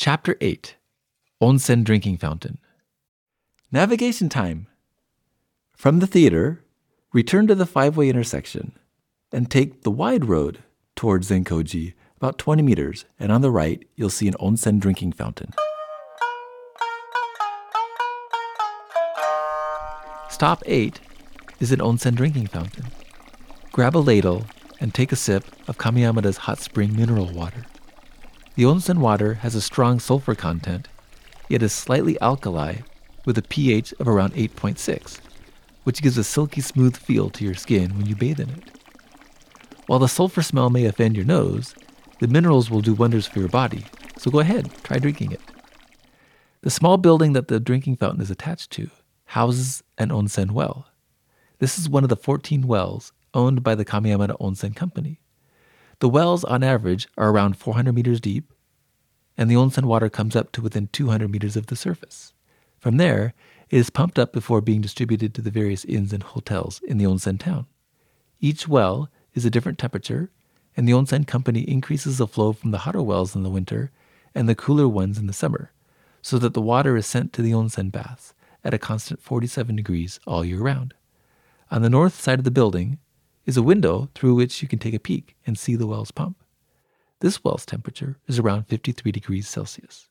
Chapter 8 Onsen Drinking Fountain. Navigation time. From the theater, return to the five way intersection and take the wide road towards Zenkoji about 20 meters, and on the right, you'll see an onsen drinking fountain. Stop 8 is an onsen drinking fountain. Grab a ladle and take a sip of Kamiyamada's hot spring mineral water. The onsen water has a strong sulfur content, yet is slightly alkali with a pH of around 8.6, which gives a silky smooth feel to your skin when you bathe in it. While the sulfur smell may offend your nose, the minerals will do wonders for your body, so go ahead, try drinking it. The small building that the drinking fountain is attached to houses an onsen well. This is one of the 14 wells owned by the Kamiyamada Onsen Company. The wells, on average, are around 400 meters deep, and the onsen water comes up to within 200 meters of the surface. From there, it is pumped up before being distributed to the various inns and hotels in the onsen town. Each well is a different temperature, and the onsen company increases the flow from the hotter wells in the winter and the cooler ones in the summer, so that the water is sent to the onsen baths at a constant 47 degrees all year round. On the north side of the building is a window through which you can take a peek and see the well's pump. This well's temperature is around 53 degrees Celsius.